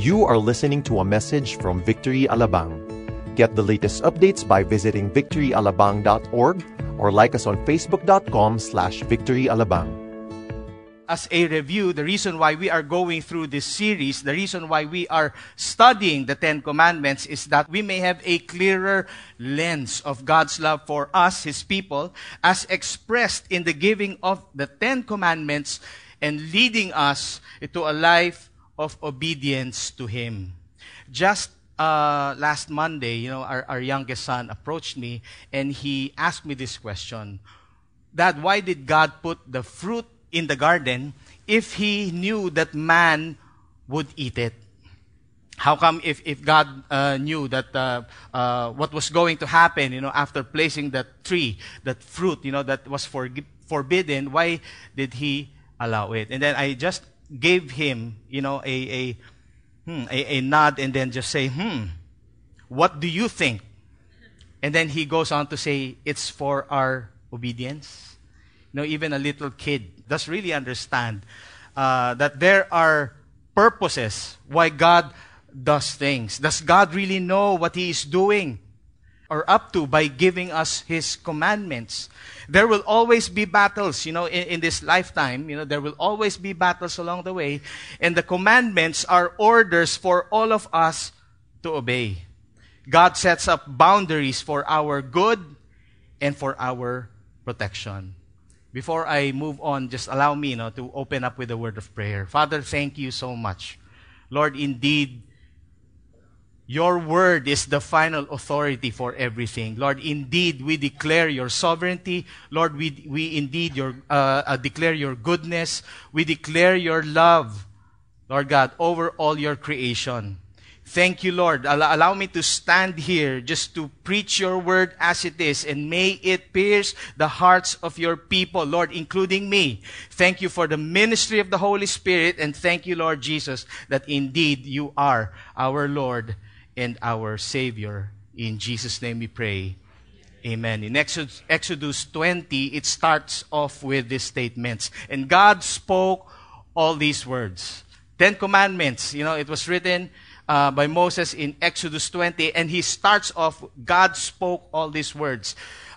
You are listening to a message from Victory Alabang. Get the latest updates by visiting victoryalabang.org or like us on facebook.com slash victoryalabang. as a review, the reason why we are going through this series, the reason why we are studying the Ten Commandments is that we may have a clearer lens of God's love for us, His people, as expressed in the giving of the Ten Commandments and leading us to a life of obedience to Him. Just uh, last Monday, you know, our, our youngest son approached me and he asked me this question. Dad, why did God put the fruit in the garden if he knew that man would eat it? How come if, if God uh, knew that uh, uh, what was going to happen, you know, after placing that tree, that fruit, you know, that was for, forbidden, why did he allow it? And then I just gave him, you know, a, a, hmm, a, a nod and then just say, hmm, what do you think? And then he goes on to say, it's for our obedience. You know, even a little kid does really understand uh, that there are purposes why God does things. Does God really know what He is doing or up to by giving us His commandments? There will always be battles, you know, in, in this lifetime. You know, there will always be battles along the way. And the commandments are orders for all of us to obey. God sets up boundaries for our good and for our protection. Before I move on, just allow me you know, to open up with a word of prayer. Father, thank you so much. Lord, indeed, your word is the final authority for everything. Lord, indeed, we declare your sovereignty. Lord, we, we indeed your, uh, uh, declare your goodness. We declare your love, Lord God, over all your creation. Thank you, Lord. Allow, allow me to stand here just to preach your word as it is, and may it pierce the hearts of your people, Lord, including me. Thank you for the ministry of the Holy Spirit, and thank you, Lord Jesus, that indeed you are our Lord and our Savior. In Jesus' name we pray. Amen. In Exodus, Exodus 20, it starts off with these statements. And God spoke all these words. Ten Commandments, you know, it was written uh, by Moses in Exodus 20, and he starts off, God spoke all these words.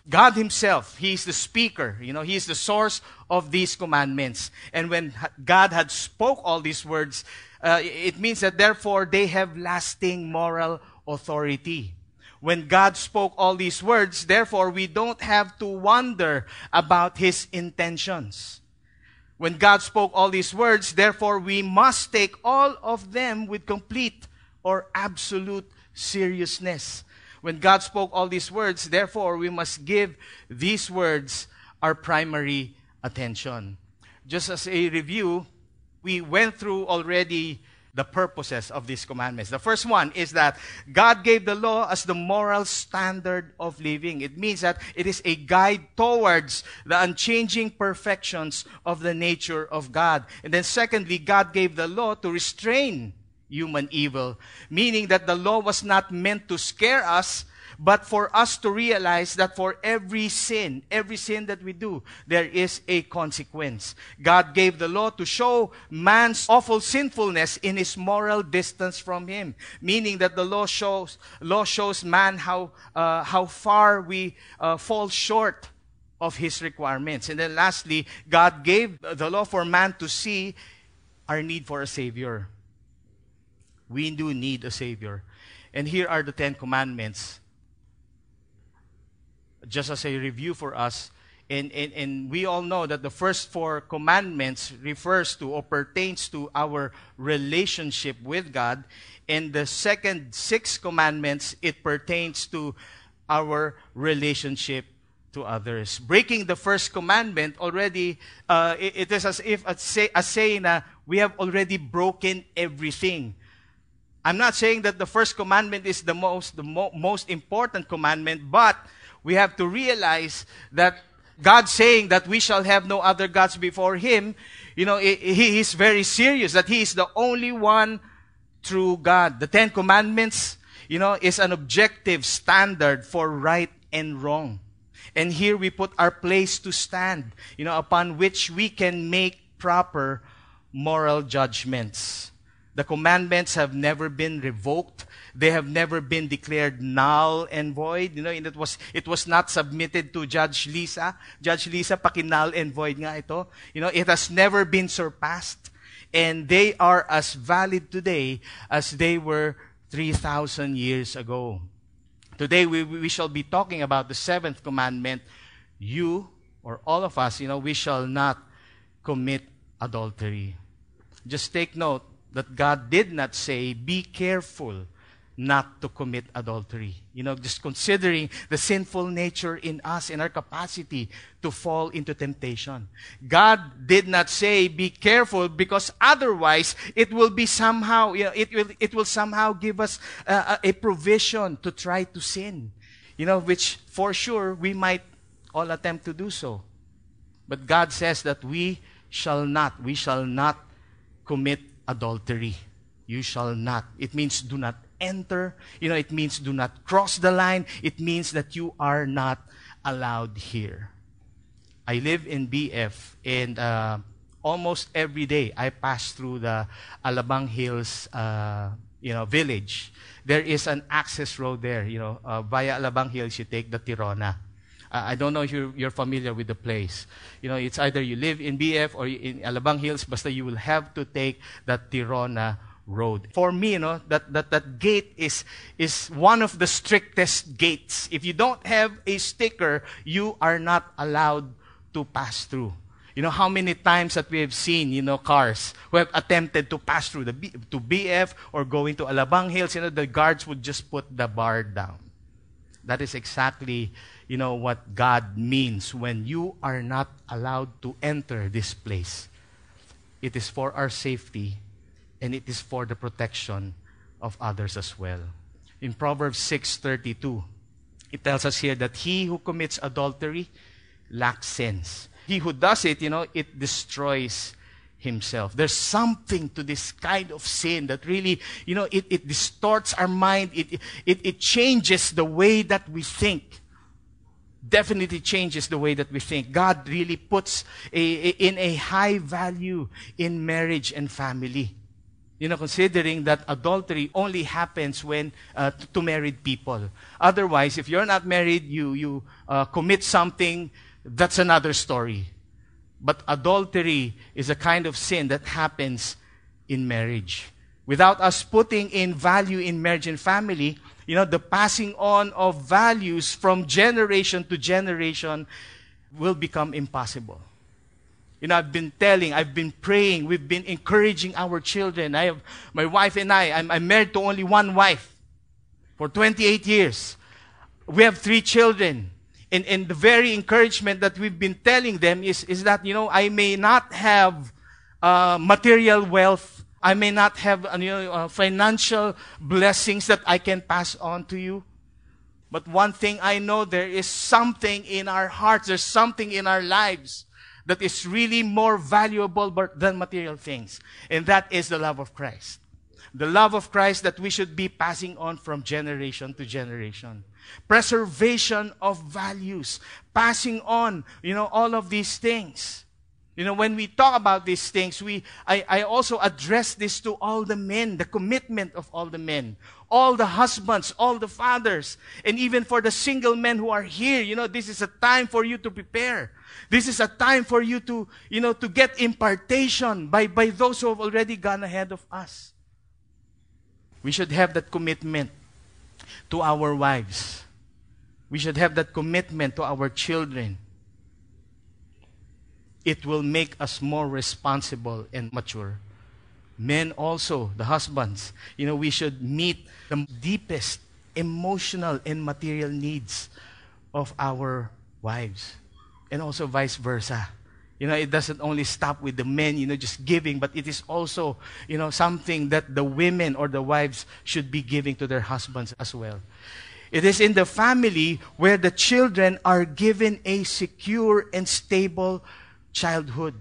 God himself, he is the speaker, you know, he is the source of these commandments. And when God had spoke all these words, uh, it means that therefore they have lasting moral authority. When God spoke all these words, therefore we don't have to wonder about his intentions. When God spoke all these words, therefore we must take all of them with complete or absolute seriousness. When God spoke all these words, therefore, we must give these words our primary attention. Just as a review, we went through already the purposes of these commandments. The first one is that God gave the law as the moral standard of living. It means that it is a guide towards the unchanging perfections of the nature of God. And then secondly, God gave the law to restrain human evil, meaning that the law was not meant to scare us, but for us to realize that for every sin, every sin that we do, there is a consequence. God gave the law to show man's awful sinfulness in his moral distance from him, meaning that the law shows, law shows man how, uh, how far we uh, fall short of his requirements. And then lastly, God gave the law for man to see our need for a savior. We do need a Savior. And here are the Ten Commandments. Just as a review for us. And, and, and we all know that the first four commandments refers to or pertains to our relationship with God. And the second six commandments, it pertains to our relationship to others. Breaking the first commandment already, uh, it, it is as if a, say, a saying that we have already broken everything. I'm not saying that the first commandment is the most, the mo- most important commandment, but we have to realize that God saying that we shall have no other gods before Him, you know, He is very serious that He is the only one true God. The Ten Commandments, you know, is an objective standard for right and wrong. And here we put our place to stand, you know, upon which we can make proper moral judgments. The commandments have never been revoked. They have never been declared null and void. You know, and it was, it was not submitted to Judge Lisa. Judge Lisa, paki null and void nga ito. You know, it has never been surpassed. And they are as valid today as they were 3,000 years ago. Today we, we shall be talking about the seventh commandment. You, or all of us, you know, we shall not commit adultery. Just take note that God did not say, be careful not to commit adultery. You know, just considering the sinful nature in us and our capacity to fall into temptation. God did not say, be careful because otherwise it will be somehow, you know, it will, it will somehow give us uh, a provision to try to sin. You know, which for sure we might all attempt to do so. But God says that we shall not, we shall not commit adultery. You shall not. It means do not enter. You know, it means do not cross the line. It means that you are not allowed here. I live in BF, and uh, almost every day I pass through the Alabang Hills, uh, you know, village. There is an access road there. You know, uh, via Alabang Hills, you take the Tirona. Uh, I don't know if you're, you're, familiar with the place. You know, it's either you live in BF or in Alabang Hills, but you will have to take the Tirona road. For me, you know, that, that, that gate is, is one of the strictest gates. If you don't have a sticker, you are not allowed to pass through. You know how many times that we have seen, you know, cars who have attempted to pass through the B, to BF or going to Alabang Hills, you know, the guards would just put the bar down. That is exactly, you know, what God means when you are not allowed to enter this place. It is for our safety and it is for the protection of others as well. In Proverbs 6:32, it tells us here that he who commits adultery lacks sense. He who does it, you know, it destroys himself. There's something to this kind of sin that really, you know, it, it distorts our mind. It, it, it changes the way that we think. Definitely changes the way that we think. God really puts a, a, in a high value in marriage and family you know, considering that adultery only happens when uh, to, married people. Otherwise, if you're not married, you you uh, commit something, that's another story. But adultery is a kind of sin that happens in marriage. Without us putting in value in marriage and family, you know, the passing on of values from generation to generation will become impossible. You know, I've been telling, I've been praying, we've been encouraging our children. I have, my wife and I, I'm, I'm married to only one wife for 28 years. We have three children. And, and the very encouragement that we've been telling them is, is that, you know, I may not have uh, material wealth. I may not have uh, you know, uh, financial blessings that I can pass on to you. But one thing I know, there is something in our hearts, there's something in our lives that is really more valuable than material things. And that is the love of Christ. The love of Christ that we should be passing on from generation to generation. Preservation of values. Passing on, you know, all of these things. You know, when we talk about these things, we, I, I also address this to all the men, the commitment of all the men, all the husbands, all the fathers, and even for the single men who are here. You know, this is a time for you to prepare. This is a time for you to, you know, to get impartation by, by those who have already gone ahead of us. We should have that commitment to our wives. We should have that commitment to our children. It will make us more responsible and mature. Men also, the husbands, you know, we should meet the deepest emotional and material needs of our wives and also vice versa. You know, it doesn't only stop with the men, you know, just giving, but it is also, you know, something that the women or the wives should be giving to their husbands as well. It is in the family where the children are given a secure and stable childhood.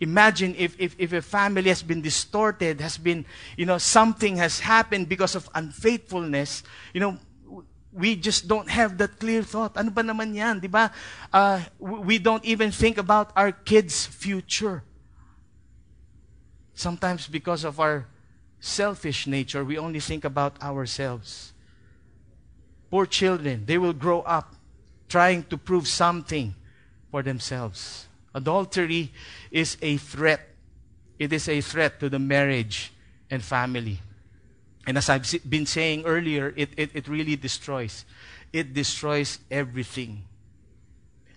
Imagine if, if, if a family has been distorted, has been, you know, something has happened because of unfaithfulness, you know, we just don't have that clear thought. Ano ba naman yan, di ba? Uh, we don't even think about our kids' future. Sometimes because of our selfish nature. We only think about ourselves. Poor children, they will grow up trying to prove something for themselves. Adultery is a threat. It is a threat to the marriage and family. And as I've been saying earlier, it, it, it really destroys. It destroys everything,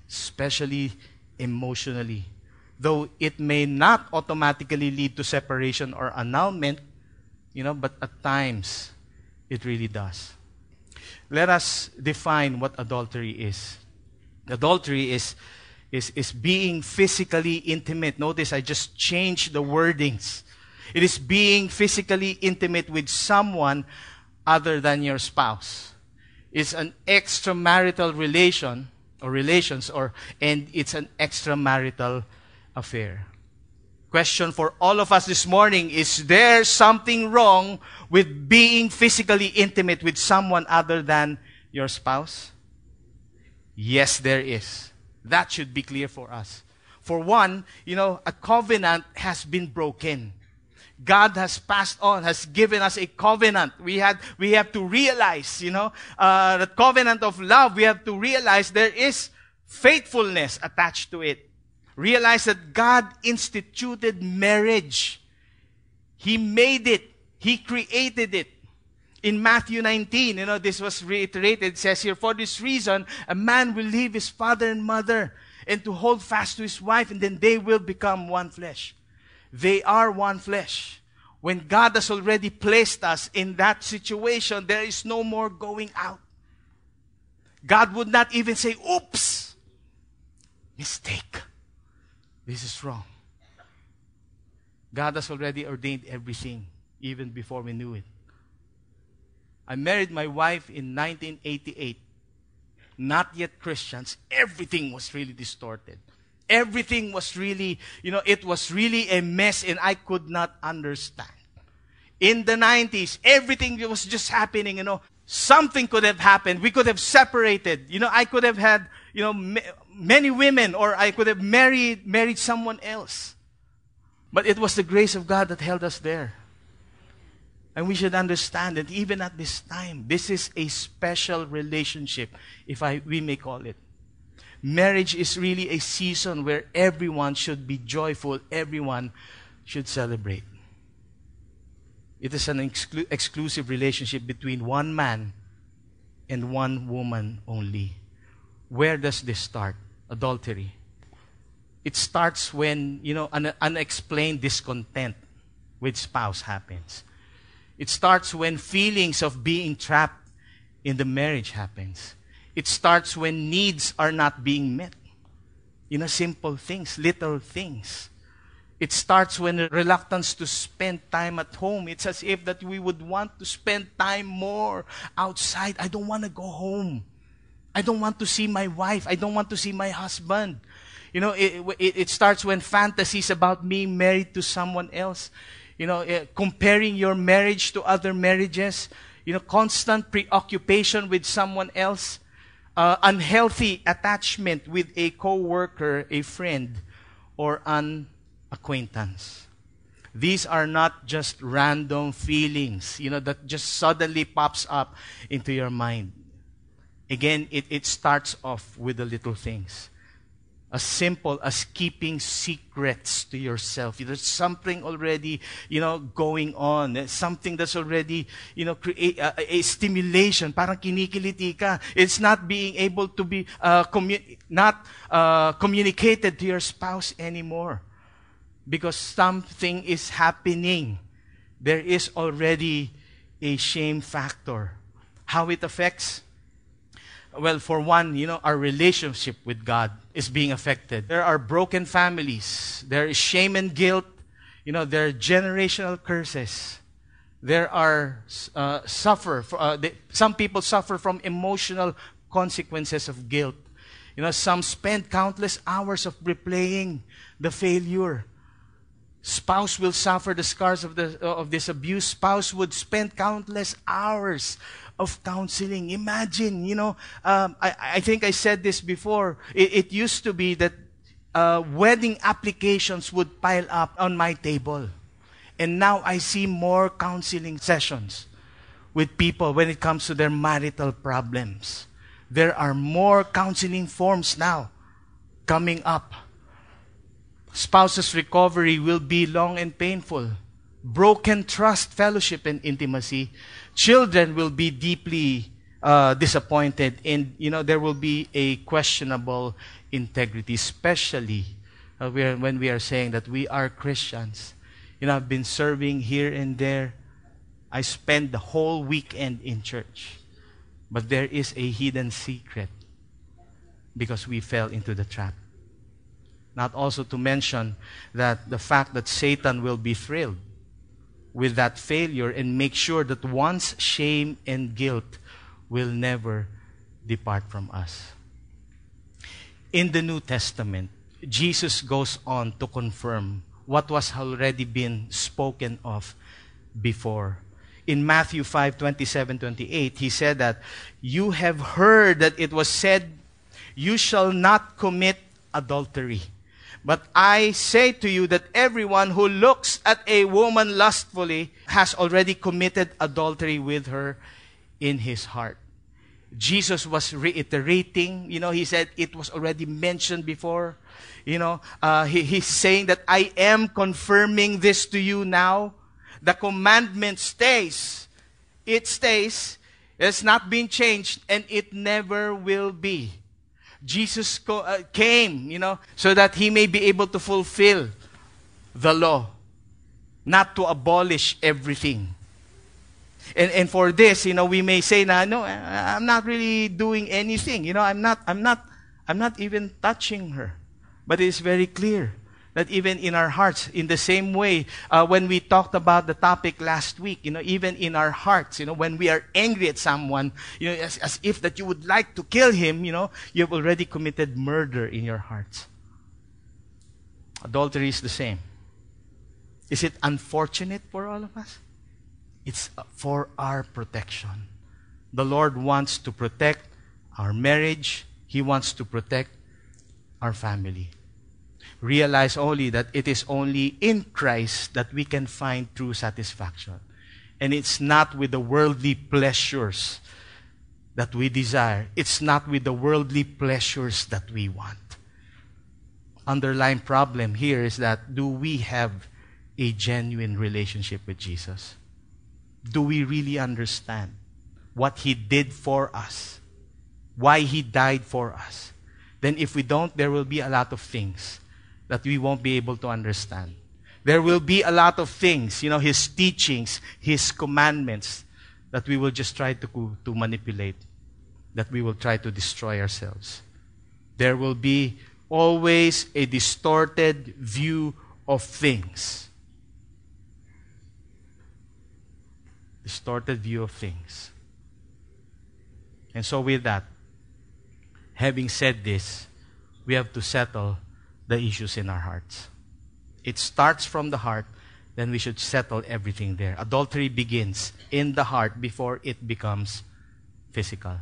especially emotionally. Though it may not automatically lead to separation or annulment, you know, but at times it really does. Let us define what adultery is. Adultery is, is, is being physically intimate. Notice I just changed the wordings. It is being physically intimate with someone other than your spouse. It's an extramarital relation or relations or and it's an extramarital affair. Question for all of us this morning is there something wrong with being physically intimate with someone other than your spouse? Yes, there is. That should be clear for us. For one, you know, a covenant has been broken. God has passed on, has given us a covenant. We had, we have to realize, you know, uh, the covenant of love. We have to realize there is faithfulness attached to it. Realize that God instituted marriage. He made it. He created it. In Matthew 19, you know, this was reiterated. It says here, for this reason, a man will leave his father and mother and to hold fast to his wife, and then they will become one flesh. They are one flesh. When God has already placed us in that situation, there is no more going out. God would not even say, oops, mistake. This is wrong. God has already ordained everything, even before we knew it. I married my wife in 1988. Not yet Christians. Everything was really distorted. Everything was really, you know, it was really a mess and I could not understand. In the 90s, everything was just happening, you know. Something could have happened. We could have separated. You know, I could have had, you know, many women or I could have married, married someone else. But it was the grace of God that held us there. And we should understand that even at this time, this is a special relationship, if I, we may call it. Marriage is really a season where everyone should be joyful, everyone should celebrate. It is an exclu- exclusive relationship between one man and one woman only. Where does this start? Adultery. It starts when, you know, an unexplained discontent with spouse happens. It starts when feelings of being trapped in the marriage happens. It starts when needs are not being met. You know, simple things, little things. It starts when reluctance to spend time at home. It's as if that we would want to spend time more outside. I don't want to go home. I don't want to see my wife. I don't want to see my husband. You know, it, it, it starts when fantasies about being married to someone else. You know, uh, comparing your marriage to other marriages. You know, constant preoccupation with someone else uh, unhealthy attachment with a co-worker, a friend, or an acquaintance. These are not just random feelings, you know, that just suddenly pops up into your mind. Again, it, it starts off with the little things as simple as keeping secrets to yourself. There's something already, you know, going on. There's something that's already, you know, create uh, a stimulation. Parang kinikiliti ka. It's not being able to be uh, commu- not uh, communicated to your spouse anymore because something is happening. There is already a shame factor. How it affects well, for one, you know, our relationship with God is being affected. There are broken families. There is shame and guilt. You know, there are generational curses. There are uh, suffer. Uh, they, some people suffer from emotional consequences of guilt. You know, some spend countless hours of replaying the failure. Spouse will suffer the scars of, the, of this abuse. Spouse would spend countless hours of counseling. Imagine, you know, um, I, I, think I said this before. It, it used to be that uh, wedding applications would pile up on my table. And now I see more counseling sessions with people when it comes to their marital problems. There are more counseling forms now coming up. Spouse's recovery will be long and painful. Broken trust, fellowship, and intimacy. Children will be deeply uh, disappointed, and you know there will be a questionable integrity, especially uh, we are, when we are saying that we are Christians. You know, I've been serving here and there. I spend the whole weekend in church. But there is a hidden secret because we fell into the trap. Not also to mention that the fact that Satan will be thrilled with that failure and make sure that one's shame and guilt will never depart from us. In the New Testament, Jesus goes on to confirm what was already been spoken of before. In Matthew 5 27 28, he said that you have heard that it was said, You shall not commit adultery. But I say to you that everyone who looks at a woman lustfully has already committed adultery with her in his heart. Jesus was reiterating, you know, he said it was already mentioned before. You know, uh, he, he's saying that I am confirming this to you now. The commandment stays. It stays. It's not been changed and it never will be. Jesus co- uh, came, you know, so that he may be able to fulfill the law, not to abolish everything. And, and for this, you know, we may say, nah, no, I'm not really doing anything. You know, I'm not, I'm not, I'm not even touching her. But it is very clear that even in our hearts, in the same way, uh, when we talked about the topic last week, you know, even in our hearts, you know, when we are angry at someone, you know, as, as if that you would like to kill him, you know, you have already committed murder in your hearts. Adultery is the same. Is it unfortunate for all of us? It's for our protection. The Lord wants to protect our marriage. He wants to protect our family. Realize only that it is only in Christ that we can find true satisfaction. And it's not with the worldly pleasures that we desire. It's not with the worldly pleasures that we want. Underlying problem here is that do we have a genuine relationship with Jesus? do we really understand what He did for us, why He died for us, then if we don't, there will be a lot of things that we won't be able to understand. There will be a lot of things, you know, His teachings, His commandments, that we will just try to, to manipulate, that we will try to destroy ourselves. There will be always a distorted view of things distorted view of things. And so, with that, having said this, we have to settle the issues in our hearts. It starts from the heart, then we should settle everything there. Adultery begins in the heart before it becomes physical.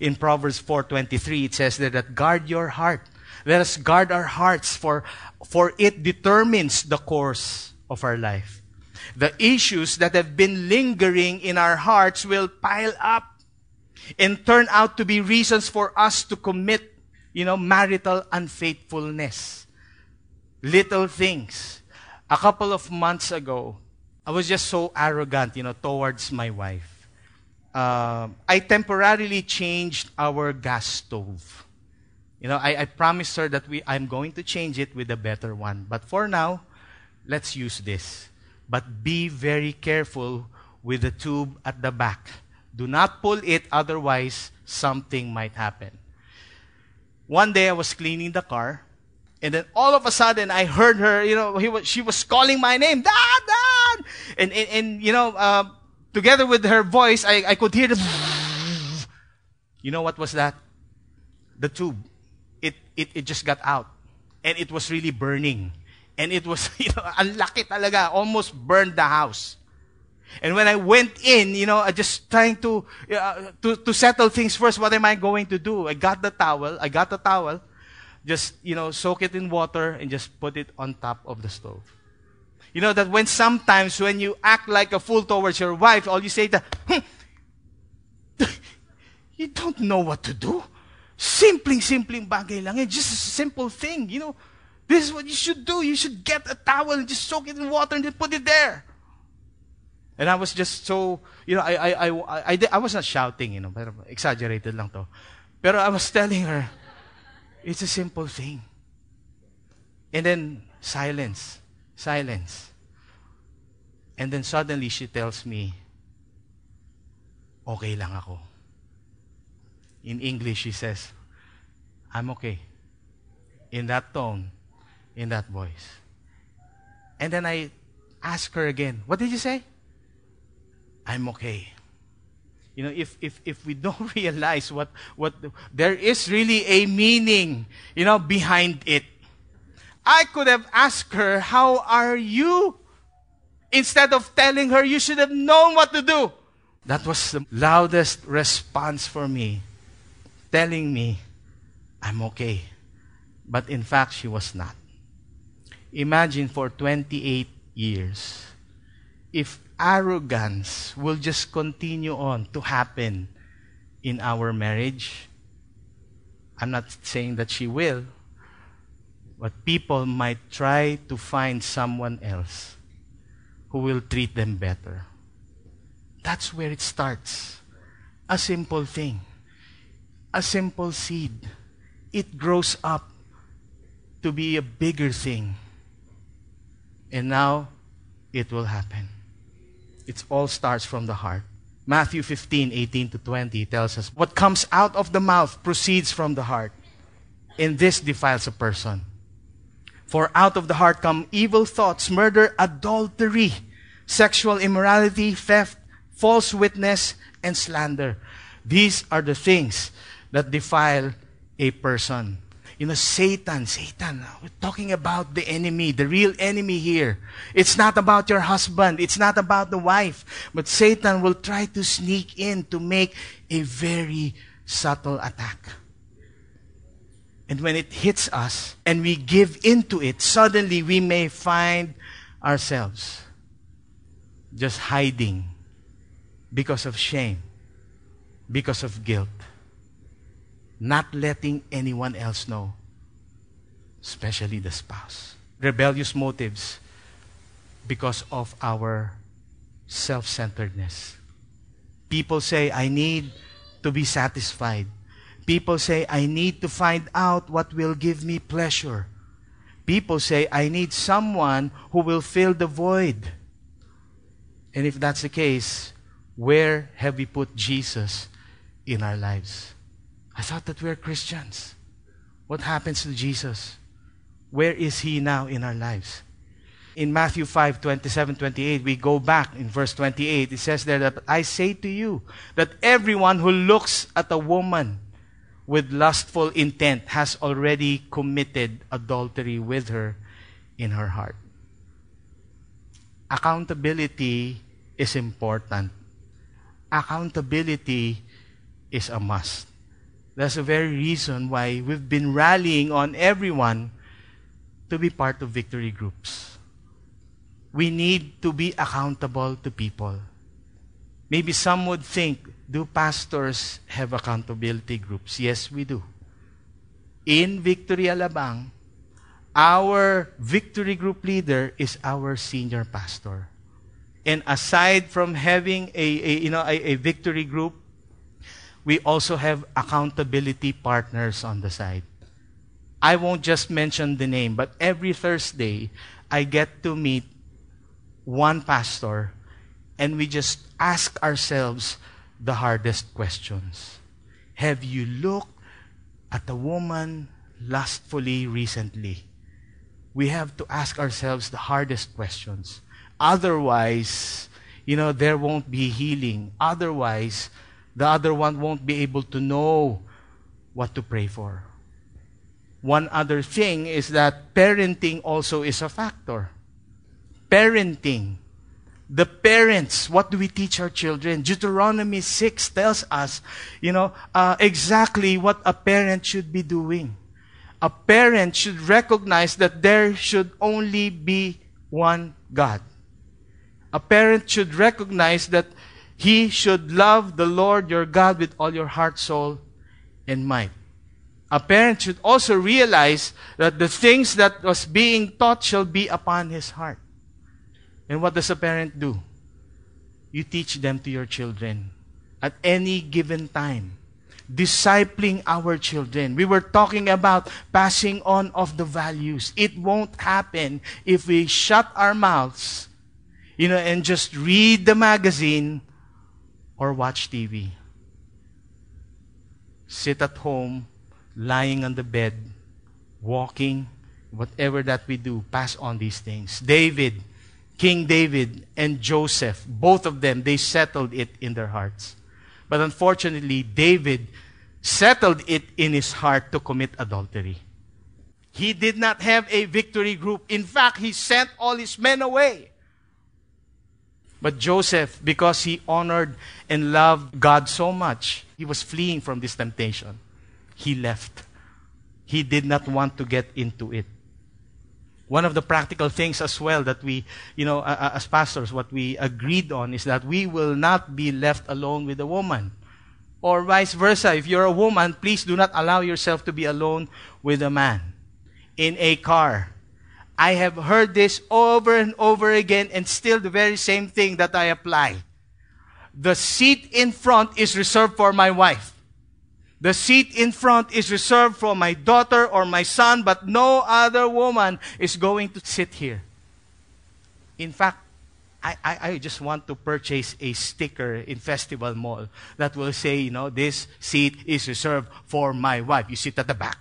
In Proverbs 4:23 it says there that guard your heart. Let us guard our hearts for for it determines the course of our life the issues that have been lingering in our hearts will pile up and turn out to be reasons for us to commit, you know, marital unfaithfulness. Little things. A couple of months ago, I was just so arrogant, you know, towards my wife. Uh, I temporarily changed our gas stove. You know, I, I promised her that we, I'm going to change it with a better one. But for now, let's use this. But be very careful with the tube at the back. Do not pull it, otherwise, something might happen. One day I was cleaning the car, and then all of a sudden I heard her, you know, was, she was calling my name, Dad, Dad! And, and, and you know, uh, together with her voice, I, I could hear the. You know what was that? The tube. It, it, it just got out. And it was really burning. And it was, you know, unlucky talaga. Almost burned the house. And when I went in, you know, I just trying to, uh, to, to settle things first. What am I going to do? I got the towel. I got the towel. Just, you know, soak it in water and just put it on top of the stove. You know that when sometimes when you act like a fool towards your wife, all you say that, hmm, you don't know what to do. Simpleng, simpleng bagay lang. It's just a simple thing, you know. This is what you should do. You should get a towel and just soak it in water and just put it there. And I was just so, you know, I, I, I, I, I, was not shouting, you know, pero exaggerated lang to. Pero I was telling her, it's a simple thing. And then silence, silence. And then suddenly she tells me, okay lang ako. In English, she says, I'm okay. In that tone, in that voice. And then I ask her again, what did you say? I'm okay. You know, if, if, if we don't realize what, what, there is really a meaning, you know, behind it. I could have asked her, how are you? Instead of telling her, you should have known what to do. That was the loudest response for me, telling me, I'm okay. But in fact, she was not. Imagine for 28 years, if arrogance will just continue on to happen in our marriage. I'm not saying that she will, but people might try to find someone else who will treat them better. That's where it starts. A simple thing, a simple seed. It grows up to be a bigger thing. And now it will happen. It all starts from the heart. Matthew 15, 18 to 20 tells us, What comes out of the mouth proceeds from the heart, and this defiles a person. For out of the heart come evil thoughts, murder, adultery, sexual immorality, theft, false witness, and slander. These are the things that defile a person. You know, Satan, Satan, we're talking about the enemy, the real enemy here. It's not about your husband, it's not about the wife, but Satan will try to sneak in to make a very subtle attack. And when it hits us and we give into it, suddenly we may find ourselves just hiding because of shame, because of guilt not letting anyone else know, especially the spouse. Rebellious motives because of our self centeredness. People say, I need to be satisfied. People say, I need to find out what will give me pleasure. People say, I need someone who will fill the void. And if that's the case, where have we put Jesus in our lives? I thought that we're Christians. What happens to Jesus? Where is he now in our lives? In Matthew 5, 27, 28, we go back in verse 28. It says there that I say to you that everyone who looks at a woman with lustful intent has already committed adultery with her in her heart. Accountability is important. Accountability is a must. That's the very reason why we've been rallying on everyone to be part of victory groups. We need to be accountable to people. Maybe some would think, do pastors have accountability groups? Yes, we do. In Victory Alabang, our victory group leader is our senior pastor. And aside from having a, a you know a, a victory group, we also have accountability partners on the side. I won't just mention the name, but every Thursday, I get to meet one pastor and we just ask ourselves the hardest questions. Have you looked at a woman lustfully recently? We have to ask ourselves the hardest questions. Otherwise, you know, there won't be healing. Otherwise, the other one won't be able to know what to pray for. One other thing is that parenting also is a factor. Parenting. The parents, what do we teach our children? Deuteronomy 6 tells us, you know, uh, exactly what a parent should be doing. A parent should recognize that there should only be one God. A parent should recognize that he should love the Lord your God with all your heart, soul, and mind. A parent should also realize that the things that was being taught shall be upon his heart. And what does a parent do? You teach them to your children at any given time. Discipling our children. We were talking about passing on of the values. It won't happen if we shut our mouths, you know, and just read the magazine or watch TV. Sit at home lying on the bed, walking, whatever that we do, pass on these things. David, King David, and Joseph, both of them, they settled it in their hearts. But unfortunately, David settled it in his heart to commit adultery. He did not have a victory group. In fact, he sent all his men away. But Joseph, because he honored and loved God so much, he was fleeing from this temptation he left. He did not want to get into it. One of the practical things as well that we, you know, as pastors, what we agreed on is that we will not be left alone with a woman. Or vice versa. If you're a woman, please do not allow yourself to be alone with a man. In a car. I have heard this over and over again and still the very same thing that I apply. The seat in front is reserved for my wife. The seat in front is reserved for my daughter or my son, but no other woman is going to sit here. In fact, I, I, I, just want to purchase a sticker in Festival Mall that will say, you know, this seat is reserved for my wife. You sit at the back.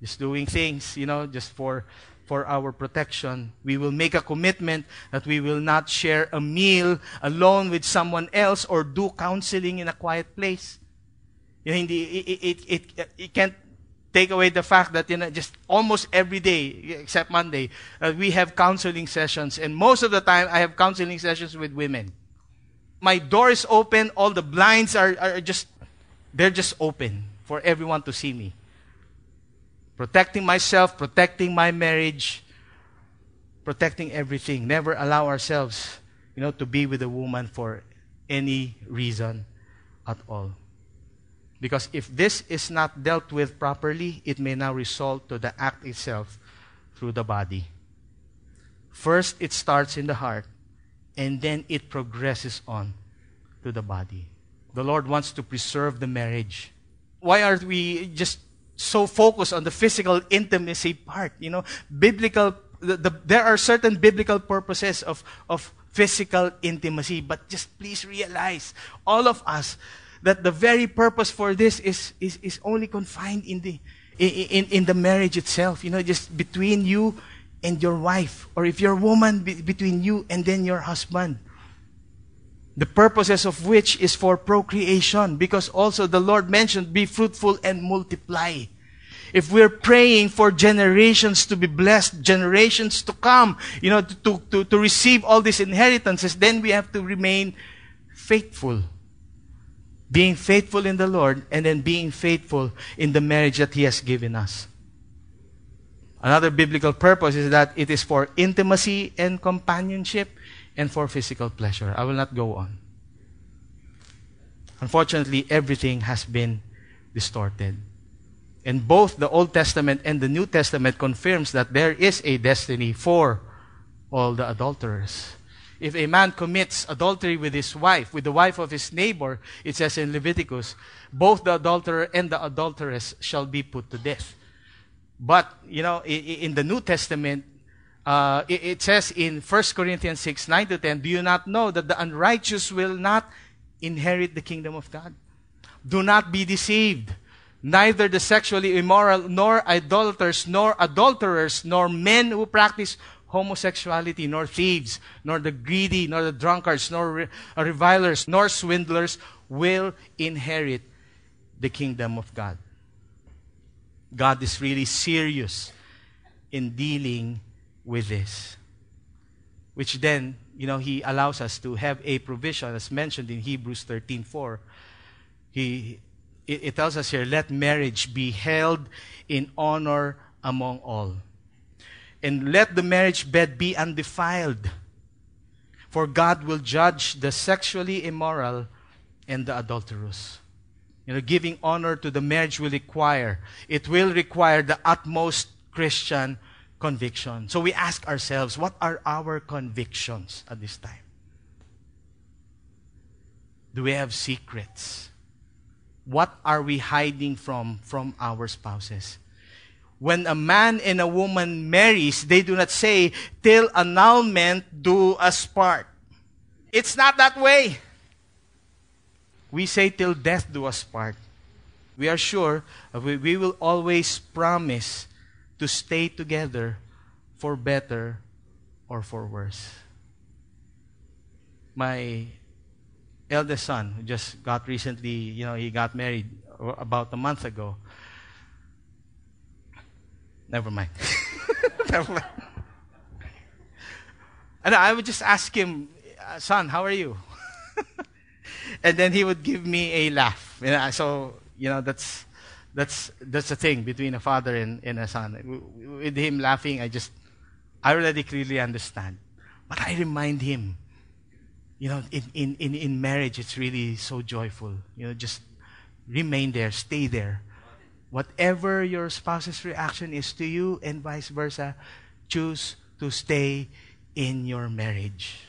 Just doing things, you know, just for for our protection. We will make a commitment that we will not share a meal alone with someone else or do counseling in a quiet place. You know, it, it, it, it can't take away the fact that you know, just almost every day, except Monday, uh, we have counseling sessions. And most of the time, I have counseling sessions with women. My door is open. All the blinds are, are just, they're just open for everyone to see me protecting myself, protecting my marriage, protecting everything. Never allow ourselves, you know, to be with a woman for any reason at all. Because if this is not dealt with properly, it may now result to the act itself through the body. First, it starts in the heart, and then it progresses on to the body. The Lord wants to preserve the marriage. Why are we just so focused on the physical intimacy part. You know, biblical, the, the, there are certain biblical purposes of, of physical intimacy, but just please realize, all of us, that the very purpose for this is, is, is only confined in the, in, in the marriage itself. You know, just between you and your wife, or if you're a woman, be, between you and then your husband the purposes of which is for procreation, because also the Lord mentioned, be fruitful and multiply. If we're praying for generations to be blessed, generations to come, you know, to, to, to receive all these inheritances, then we have to remain faithful. Being faithful in the Lord and then being faithful in the marriage that He has given us. Another biblical purpose is that it is for intimacy and companionship and for physical pleasure. I will not go on. Unfortunately, everything has been distorted. And both the Old Testament and the New Testament confirms that there is a destiny for all the adulterers. If a man commits adultery with his wife, with the wife of his neighbor, it says in Leviticus, both the adulterer and the adulteress shall be put to death. But, you know, in the New Testament, uh, it, it, says in 1 Corinthians 6, 9 to 10, do you not know that the unrighteous will not inherit the kingdom of God? Do not be deceived. Neither the sexually immoral, nor idolaters, nor adulterers, nor men who practice homosexuality, nor thieves, nor the greedy, nor the drunkards, nor re- revilers, nor swindlers will inherit the kingdom of God. God is really serious in dealing with this. Which then, you know, he allows us to have a provision, as mentioned in Hebrews 13:4. He it, it tells us here, let marriage be held in honor among all. and let the marriage bed be undefiled. For God will judge the sexually immoral and the adulterous. You know, giving honor to the marriage will require, it will require the utmost Christian conviction. So we ask ourselves, what are our convictions at this time? Do we have secrets? What are we hiding from from our spouses? When a man and a woman marries, they do not say, till annulment do us part. It's not that way. We say, till death do us part. We are sure we, we will always promise to stay together for better or for worse. My eldest son, who just got recently, you know, he got married about a month ago. Never mind. Never mind. And I would just ask him, uh, son, how are you? and then he would give me a laugh. So, you know, that's that's that's the thing between a father and, and a son. With him laughing, I just I already clearly understand. But I remind him, you know, in, in, in, in marriage it's really so joyful. You know, just remain there, stay there. Whatever your spouse's reaction is to you and vice versa, choose to stay in your marriage.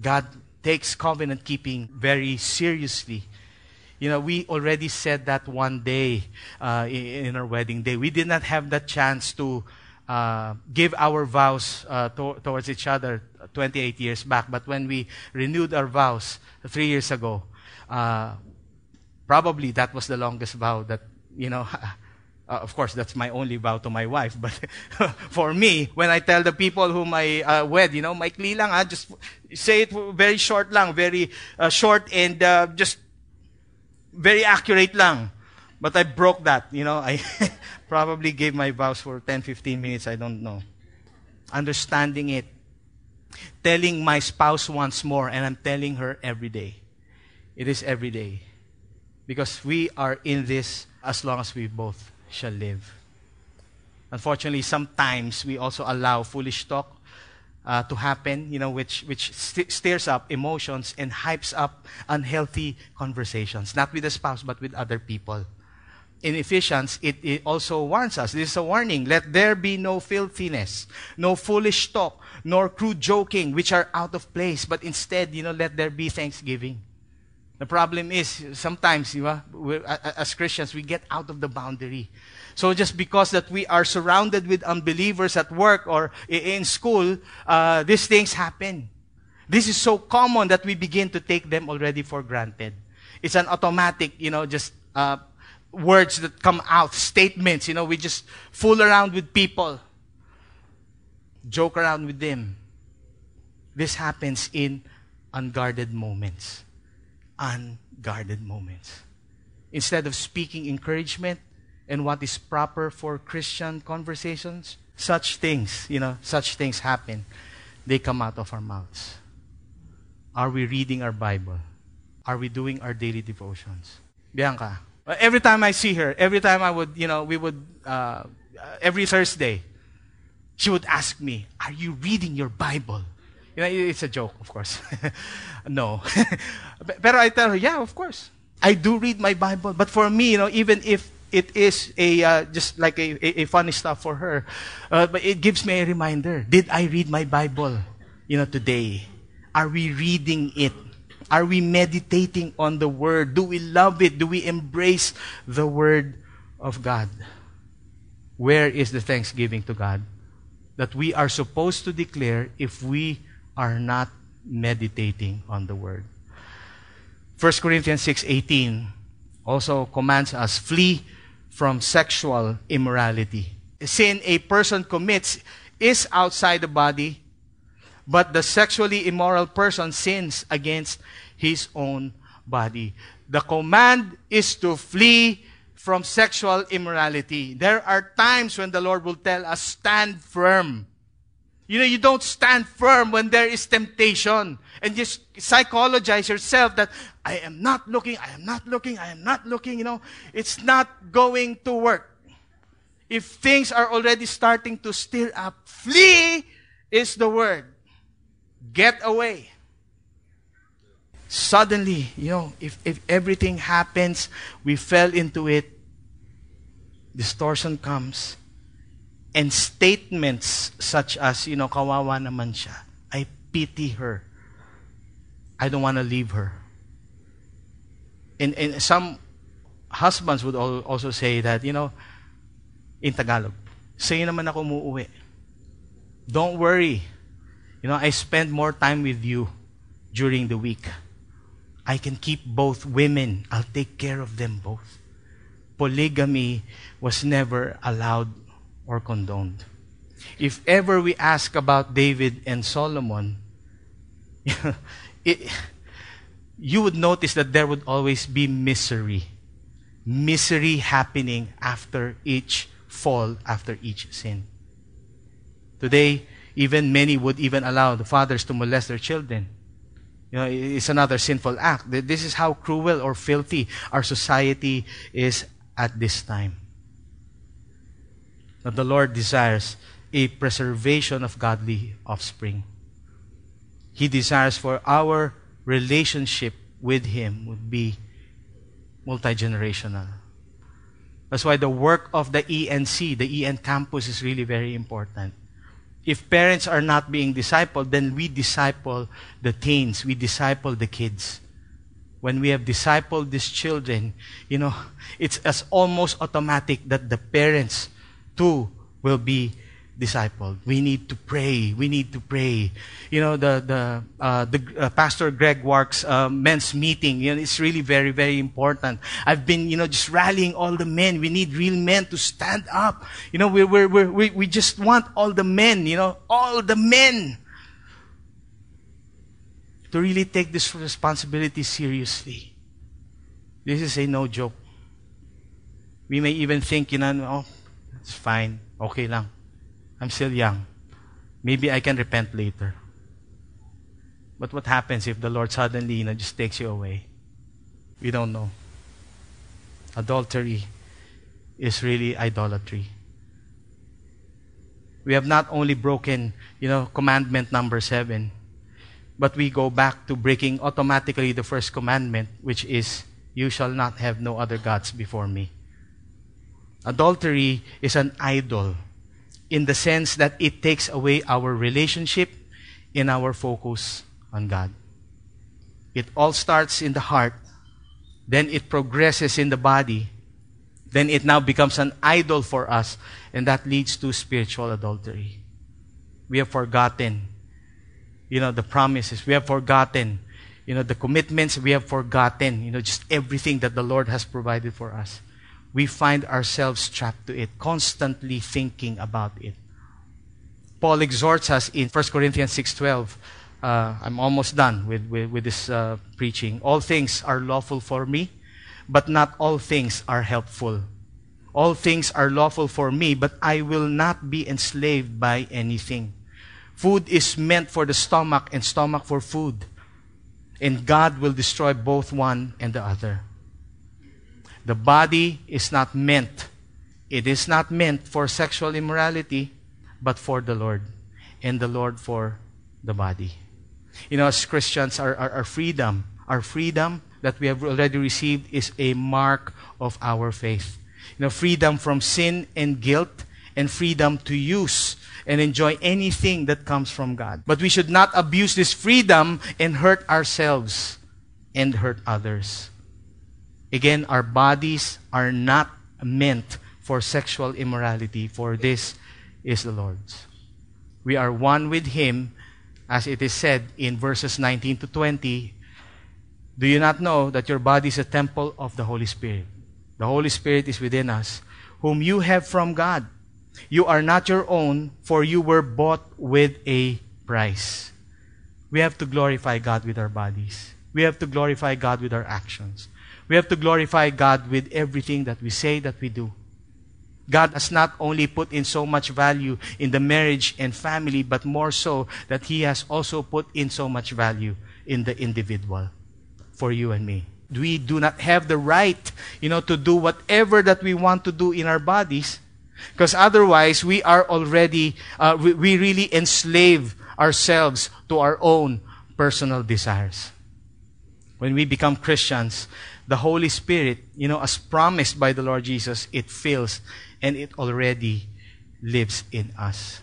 God takes covenant keeping very seriously. You know, we already said that one day uh, in, our wedding day. We did not have that chance to uh, give our vows uh, to- towards each other 28 years back. But when we renewed our vows three years ago, uh, probably that was the longest vow that you know, uh, of course, that's my only vow to my wife. But for me, when I tell the people whom I uh, wed, you know, maikli lang ha, just say it very short lang, very uh, short and uh, just very accurate lang. But I broke that, you know. I probably gave my vows for 10, 15 minutes, I don't know. Understanding it. Telling my spouse once more, and I'm telling her every day. It is every day. Because we are in this as long as we both shall live. Unfortunately, sometimes we also allow foolish talk uh, to happen, you know, which, which st- stirs up emotions and hypes up unhealthy conversations, not with the spouse, but with other people. In Ephesians, it, it also warns us. This is a warning. Let there be no filthiness, no foolish talk, nor crude joking, which are out of place, but instead, you know, let there be thanksgiving. The problem is sometimes, you know, as Christians, we get out of the boundary. So just because that we are surrounded with unbelievers at work or in school, uh, these things happen. This is so common that we begin to take them already for granted. It's an automatic, you know, just uh, words that come out, statements. You know, we just fool around with people, joke around with them. This happens in unguarded moments unguarded moments. Instead of speaking encouragement and what is proper for Christian conversations, such things, you know, such things happen. They come out of our mouths. Are we reading our Bible? Are we doing our daily devotions? Bianca, every time I see her, every time I would, you know, we would, uh, every Thursday, she would ask me, Are you reading your Bible? You know, it's a joke, of course. no. but I tell her, yeah, of course. I do read my Bible. But for me, you know, even if it is a uh, just like a, a, a, funny stuff for her, uh, but it gives me a reminder. Did I read my Bible, you know, today? Are we reading it? Are we meditating on the Word? Do we love it? Do we embrace the Word of God? Where is the thanksgiving to God that we are supposed to declare if we are not meditating on the word. 1 Corinthians 6:18 also commands us flee from sexual immorality. Sin a person commits is outside the body, but the sexually immoral person sins against his own body. The command is to flee from sexual immorality. There are times when the Lord will tell us, stand firm. You know, you don't stand firm when there is temptation and just psychologize yourself that I am not looking, I am not looking, I am not looking, you know. It's not going to work. if things are already starting to stir up, flee is the word. Get away. Suddenly, you know, if, if everything happens, we fell into it, distortion comes, and statements such as, you know, kawawa naman siya. I pity her. I don't want to leave her. And, and some husbands would also say that, you know, in Tagalog, sa'yo naman ako umuwi. Don't worry. You know, I spend more time with you during the week. I can keep both women. I'll take care of them both. Polygamy was never allowed or condoned. If ever we ask about David and Solomon, it, you would notice that there would always be misery. Misery happening after each fall, after each sin. Today, even many would even allow the fathers to molest their children. You know, it's another sinful act. This is how cruel or filthy our society is at this time. Now, the Lord desires a preservation of godly offspring. He desires for our relationship with Him would be multi generational. That's why the work of the ENC, the EN campus, is really very important. If parents are not being discipled, then we disciple the teens, we disciple the kids. When we have discipled these children, you know, it's as almost automatic that the parents too will be discipled. We need to pray. We need to pray. You know, the the uh, the uh, Pastor Greg Wark's uh, men's meeting. You know, it's really very very important. I've been you know just rallying all the men. We need real men to stand up. You know, we we we we just want all the men. You know, all the men to really take this responsibility seriously. This is a no joke. We may even think, you know, oh, it's fine, okay lang. I'm still young. Maybe I can repent later. But what happens if the Lord suddenly you know, just takes you away? We don't know. Adultery is really idolatry. We have not only broken, you know, commandment number seven, but we go back to breaking automatically the first commandment, which is, You shall not have no other gods before me. Adultery is an idol in the sense that it takes away our relationship and our focus on God. It all starts in the heart, then it progresses in the body, then it now becomes an idol for us, and that leads to spiritual adultery. We have forgotten, you know, the promises. We have forgotten, you know, the commitments. We have forgotten, you know, just everything that the Lord has provided for us we find ourselves trapped to it, constantly thinking about it. Paul exhorts us in 1 Corinthians 6.12. Uh, I'm almost done with, with, with this uh, preaching. All things are lawful for me, but not all things are helpful. All things are lawful for me, but I will not be enslaved by anything. Food is meant for the stomach and stomach for food. And God will destroy both one and the other. The body is not meant, it is not meant for sexual immorality, but for the Lord. And the Lord for the body. You know, as Christians, our, our, our freedom, our freedom that we have already received is a mark of our faith. You know, freedom from sin and guilt, and freedom to use and enjoy anything that comes from God. But we should not abuse this freedom and hurt ourselves and hurt others. Again, our bodies are not meant for sexual immorality, for this is the Lord's. We are one with Him, as it is said in verses 19 to 20. Do you not know that your body is a temple of the Holy Spirit? The Holy Spirit is within us, whom you have from God. You are not your own, for you were bought with a price. We have to glorify God with our bodies. We have to glorify God with our actions. We have to glorify God with everything that we say, that we do. God has not only put in so much value in the marriage and family, but more so that He has also put in so much value in the individual for you and me. We do not have the right, you know, to do whatever that we want to do in our bodies Because otherwise, we are already, uh, we, we really enslave ourselves to our own personal desires. When we become Christians, the Holy Spirit, you know, as promised by the Lord Jesus, it fills and it already lives in us.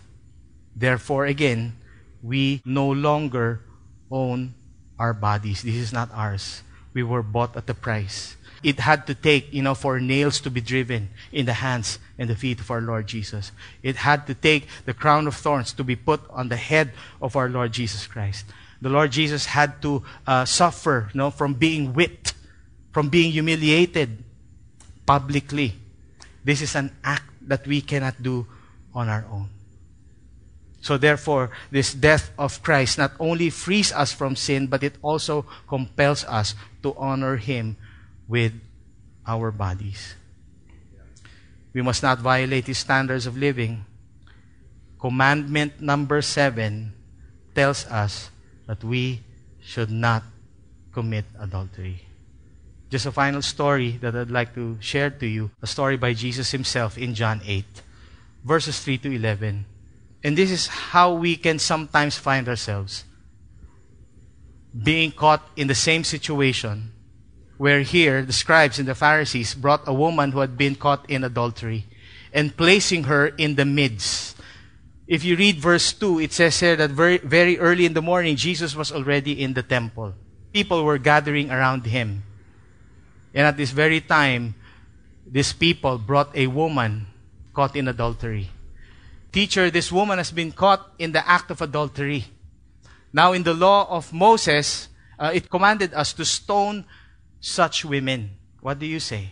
Therefore, again, we no longer own our bodies. This is not ours. We were bought at the price. It had to take, you know, for nails to be driven in the hands and the feet of our Lord Jesus. It had to take the crown of thorns to be put on the head of our Lord Jesus Christ. The Lord Jesus had to uh, suffer, you know, from being whipped, from being humiliated publicly. This is an act that we cannot do on our own. So therefore, this death of Christ not only frees us from sin, but it also compels us to honor Him with our bodies. We must not violate His standards of living. Commandment number seven tells us that we should not commit adultery. Just a final story that I'd like to share to you a story by Jesus Himself in John 8, verses 3 to 11. And this is how we can sometimes find ourselves being caught in the same situation where here the scribes and the Pharisees brought a woman who had been caught in adultery and placing her in the midst. If you read verse 2, it says here that very, very early in the morning, Jesus was already in the temple. People were gathering around him. And at this very time, these people brought a woman caught in adultery. Teacher, this woman has been caught in the act of adultery. Now, in the law of Moses, uh, it commanded us to stone such women. What do you say?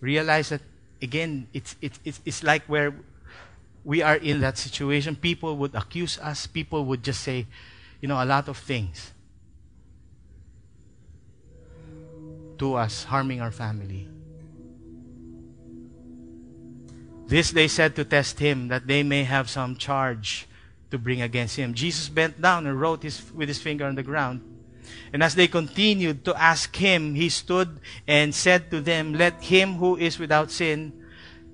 Realize that, again, it's, it's, it's, it's like where we are in that situation. People would accuse us, people would just say, you know, a lot of things to us, harming our family. This they said to test him, that they may have some charge to bring against him. Jesus bent down and wrote his, with his finger on the ground. And as they continued to ask him, he stood and said to them, Let him who is without sin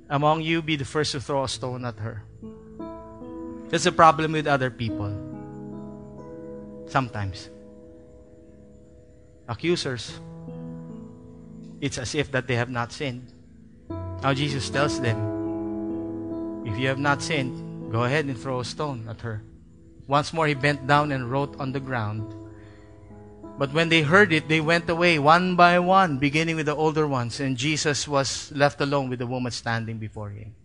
among you be the first to throw a stone at her. That's a problem with other people. Sometimes. Accusers. It's as if that they have not sinned. Now Jesus tells them, if you have not sinned, go ahead and throw a stone at her. Once more he bent down and wrote on the ground. But when they heard it, they went away one by one, beginning with the older ones, and Jesus was left alone with the woman standing before him.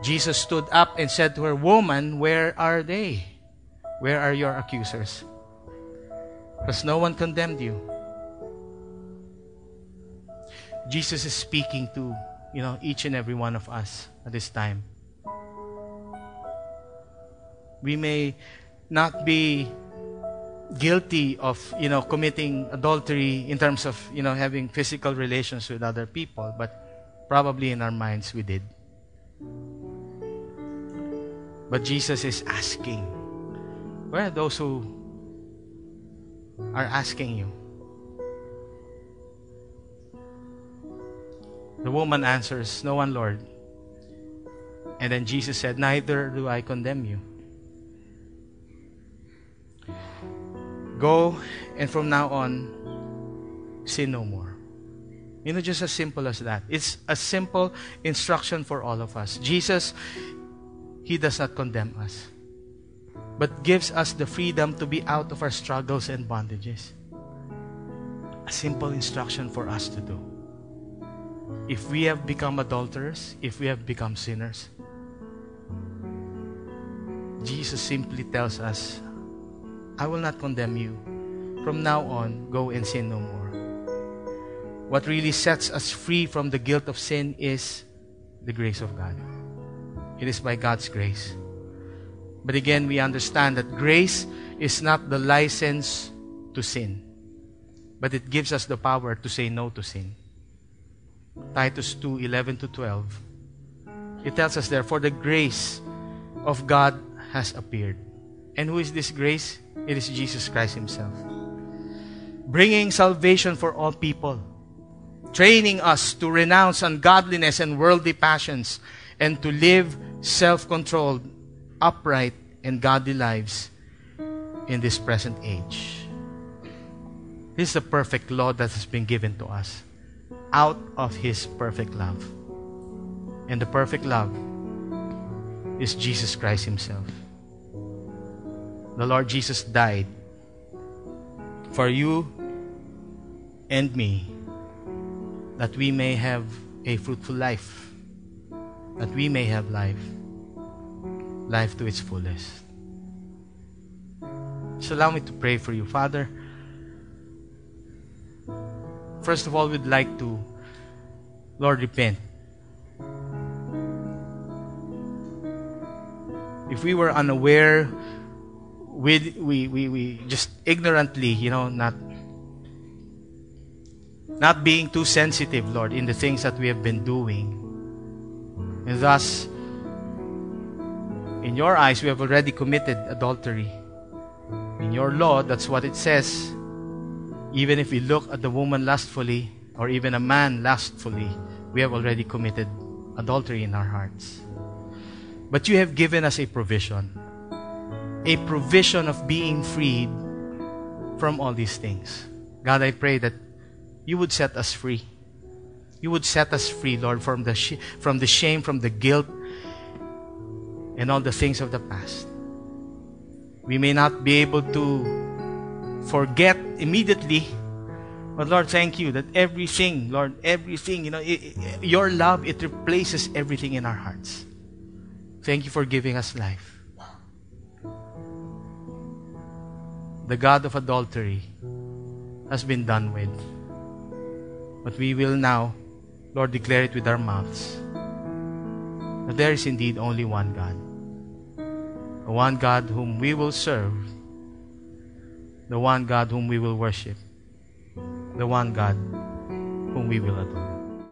Jesus stood up and said to her, Woman, where are they? Where are your accusers? Because no one condemned you. Jesus is speaking to you know, each and every one of us at this time. We may not be guilty of, you know, committing adultery in terms of, you know, having physical relations with other people, but probably in our minds we did. But Jesus is asking, where are those who are asking you? The woman answers, No one, Lord. And then Jesus said, Neither do I condemn you. Go, and from now on, sin no more. You know, just as simple as that. It's a simple instruction for all of us. Jesus, He does not condemn us, but gives us the freedom to be out of our struggles and bondages. A simple instruction for us to do if we have become adulterers, if we have become sinners, Jesus simply tells us, I will not condemn you. From now on, go and sin no more. What really sets us free from the guilt of sin is the grace of God. It is by God's grace. But again, we understand that grace is not the license to sin, but it gives us the power to say no to sin. Titus 2 11 to 12. It tells us, therefore, the grace of God has appeared. And who is this grace? It is Jesus Christ Himself. Bringing salvation for all people. training us to renounce ungodliness and worldly passions and to live self controlled, upright, and godly lives in this present age. This is the perfect law that has been given to us out of His perfect love. And the perfect love is Jesus Christ Himself. The Lord Jesus died for you and me that we may have a fruitful life, that we may have life, life to its fullest. So allow me to pray for you, Father. First of all, we'd like to, Lord, repent. If we were unaware, we, we, we, we just ignorantly, you know, not not being too sensitive, Lord, in the things that we have been doing. And thus, in your eyes, we have already committed adultery. In your law, that's what it says. Even if we look at the woman lustfully, or even a man lustfully, we have already committed adultery in our hearts. But you have given us a provision a provision of being freed from all these things. God, I pray that you would set us free. You would set us free, Lord, from the, sh- from the shame, from the guilt, and all the things of the past. We may not be able to forget immediately, but Lord, thank you that everything, Lord, everything, you know, it, it, your love, it replaces everything in our hearts. Thank you for giving us life. The God of adultery has been done with. But we will now, Lord, declare it with our mouths that there is indeed only one God. One God whom we will serve, the one God whom we will worship, the one God whom we will adore.